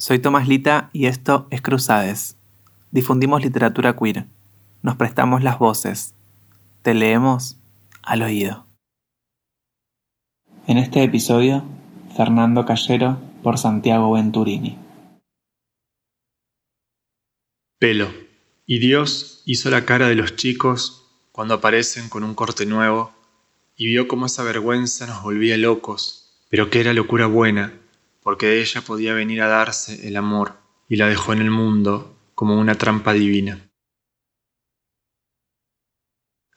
Soy Tomás Lita y esto es Cruzades. Difundimos literatura queer. Nos prestamos las voces. Te leemos al oído. En este episodio, Fernando Callero por Santiago Venturini. Pelo. Y Dios hizo la cara de los chicos cuando aparecen con un corte nuevo y vio cómo esa vergüenza nos volvía locos, pero que era locura buena, porque de ella podía venir a darse el amor, y la dejó en el mundo como una trampa divina.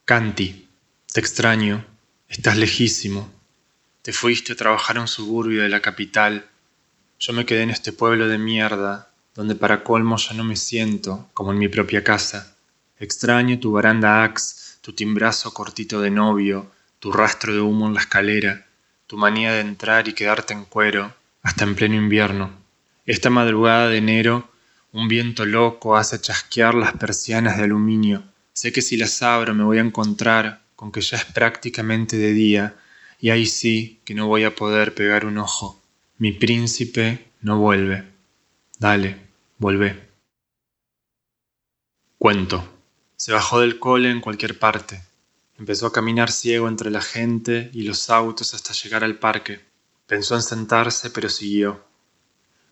Canti, te extraño, estás lejísimo, te fuiste a trabajar a un suburbio de la capital, yo me quedé en este pueblo de mierda, donde para colmo ya no me siento como en mi propia casa. Extraño tu baranda ax, tu timbrazo cortito de novio, tu rastro de humo en la escalera, tu manía de entrar y quedarte en cuero, hasta en pleno invierno. Esta madrugada de enero, un viento loco hace chasquear las persianas de aluminio. Sé que si las abro me voy a encontrar con que ya es prácticamente de día, y ahí sí que no voy a poder pegar un ojo. Mi príncipe no vuelve. Dale, vuelve. Cuento. Se bajó del cole en cualquier parte. Empezó a caminar ciego entre la gente y los autos hasta llegar al parque. Pensó en sentarse, pero siguió.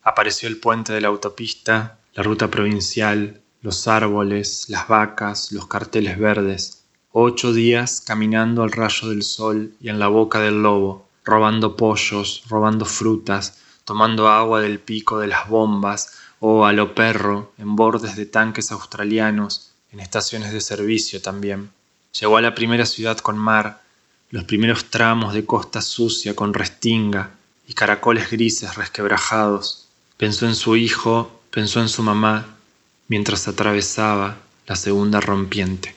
Apareció el puente de la autopista, la ruta provincial, los árboles, las vacas, los carteles verdes. Ocho días caminando al rayo del sol y en la boca del lobo, robando pollos, robando frutas, tomando agua del pico de las bombas o a lo perro en bordes de tanques australianos, en estaciones de servicio también. Llegó a la primera ciudad con mar, los primeros tramos de costa sucia con restinga y caracoles grises resquebrajados. Pensó en su hijo, pensó en su mamá, mientras atravesaba la segunda rompiente.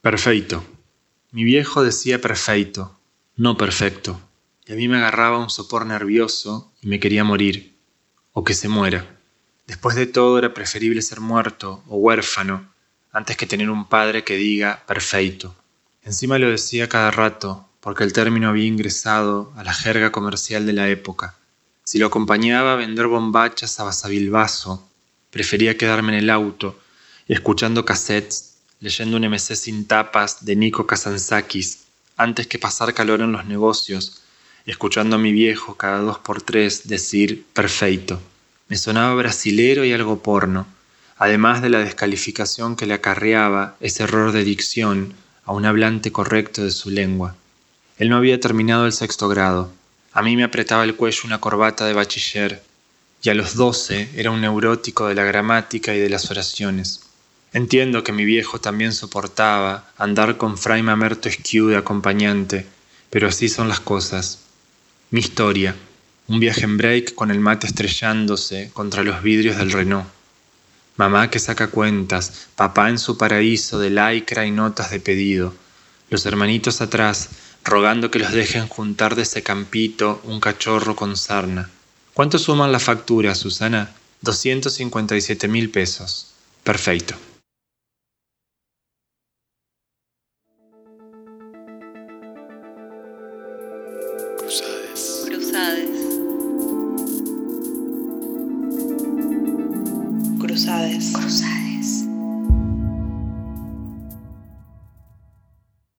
Perfecto. Mi viejo decía perfecto, no perfecto, y a mí me agarraba un sopor nervioso y me quería morir, o que se muera. Después de todo era preferible ser muerto o huérfano antes que tener un padre que diga perfecto. Encima lo decía cada rato, porque el término había ingresado a la jerga comercial de la época. Si lo acompañaba a vender bombachas a Basavilbaso, prefería quedarme en el auto, escuchando cassettes, leyendo un MC sin tapas de Nico Kazantzakis, antes que pasar calor en los negocios, escuchando a mi viejo cada dos por tres decir perfecto. Me sonaba brasilero y algo porno además de la descalificación que le acarreaba ese error de dicción a un hablante correcto de su lengua. Él no había terminado el sexto grado. A mí me apretaba el cuello una corbata de bachiller, y a los doce era un neurótico de la gramática y de las oraciones. Entiendo que mi viejo también soportaba andar con Fray Mamerto Esquiu de acompañante, pero así son las cosas. Mi historia, un viaje en break con el mate estrellándose contra los vidrios del Renault mamá que saca cuentas, papá en su paraíso de laicra y notas de pedido, los hermanitos atrás rogando que los dejen juntar de ese campito un cachorro con sarna. ¿Cuánto suman la factura, Susana? 257 mil pesos. Perfecto. Cruzades. Cruzades. Cruzades. Cruzades.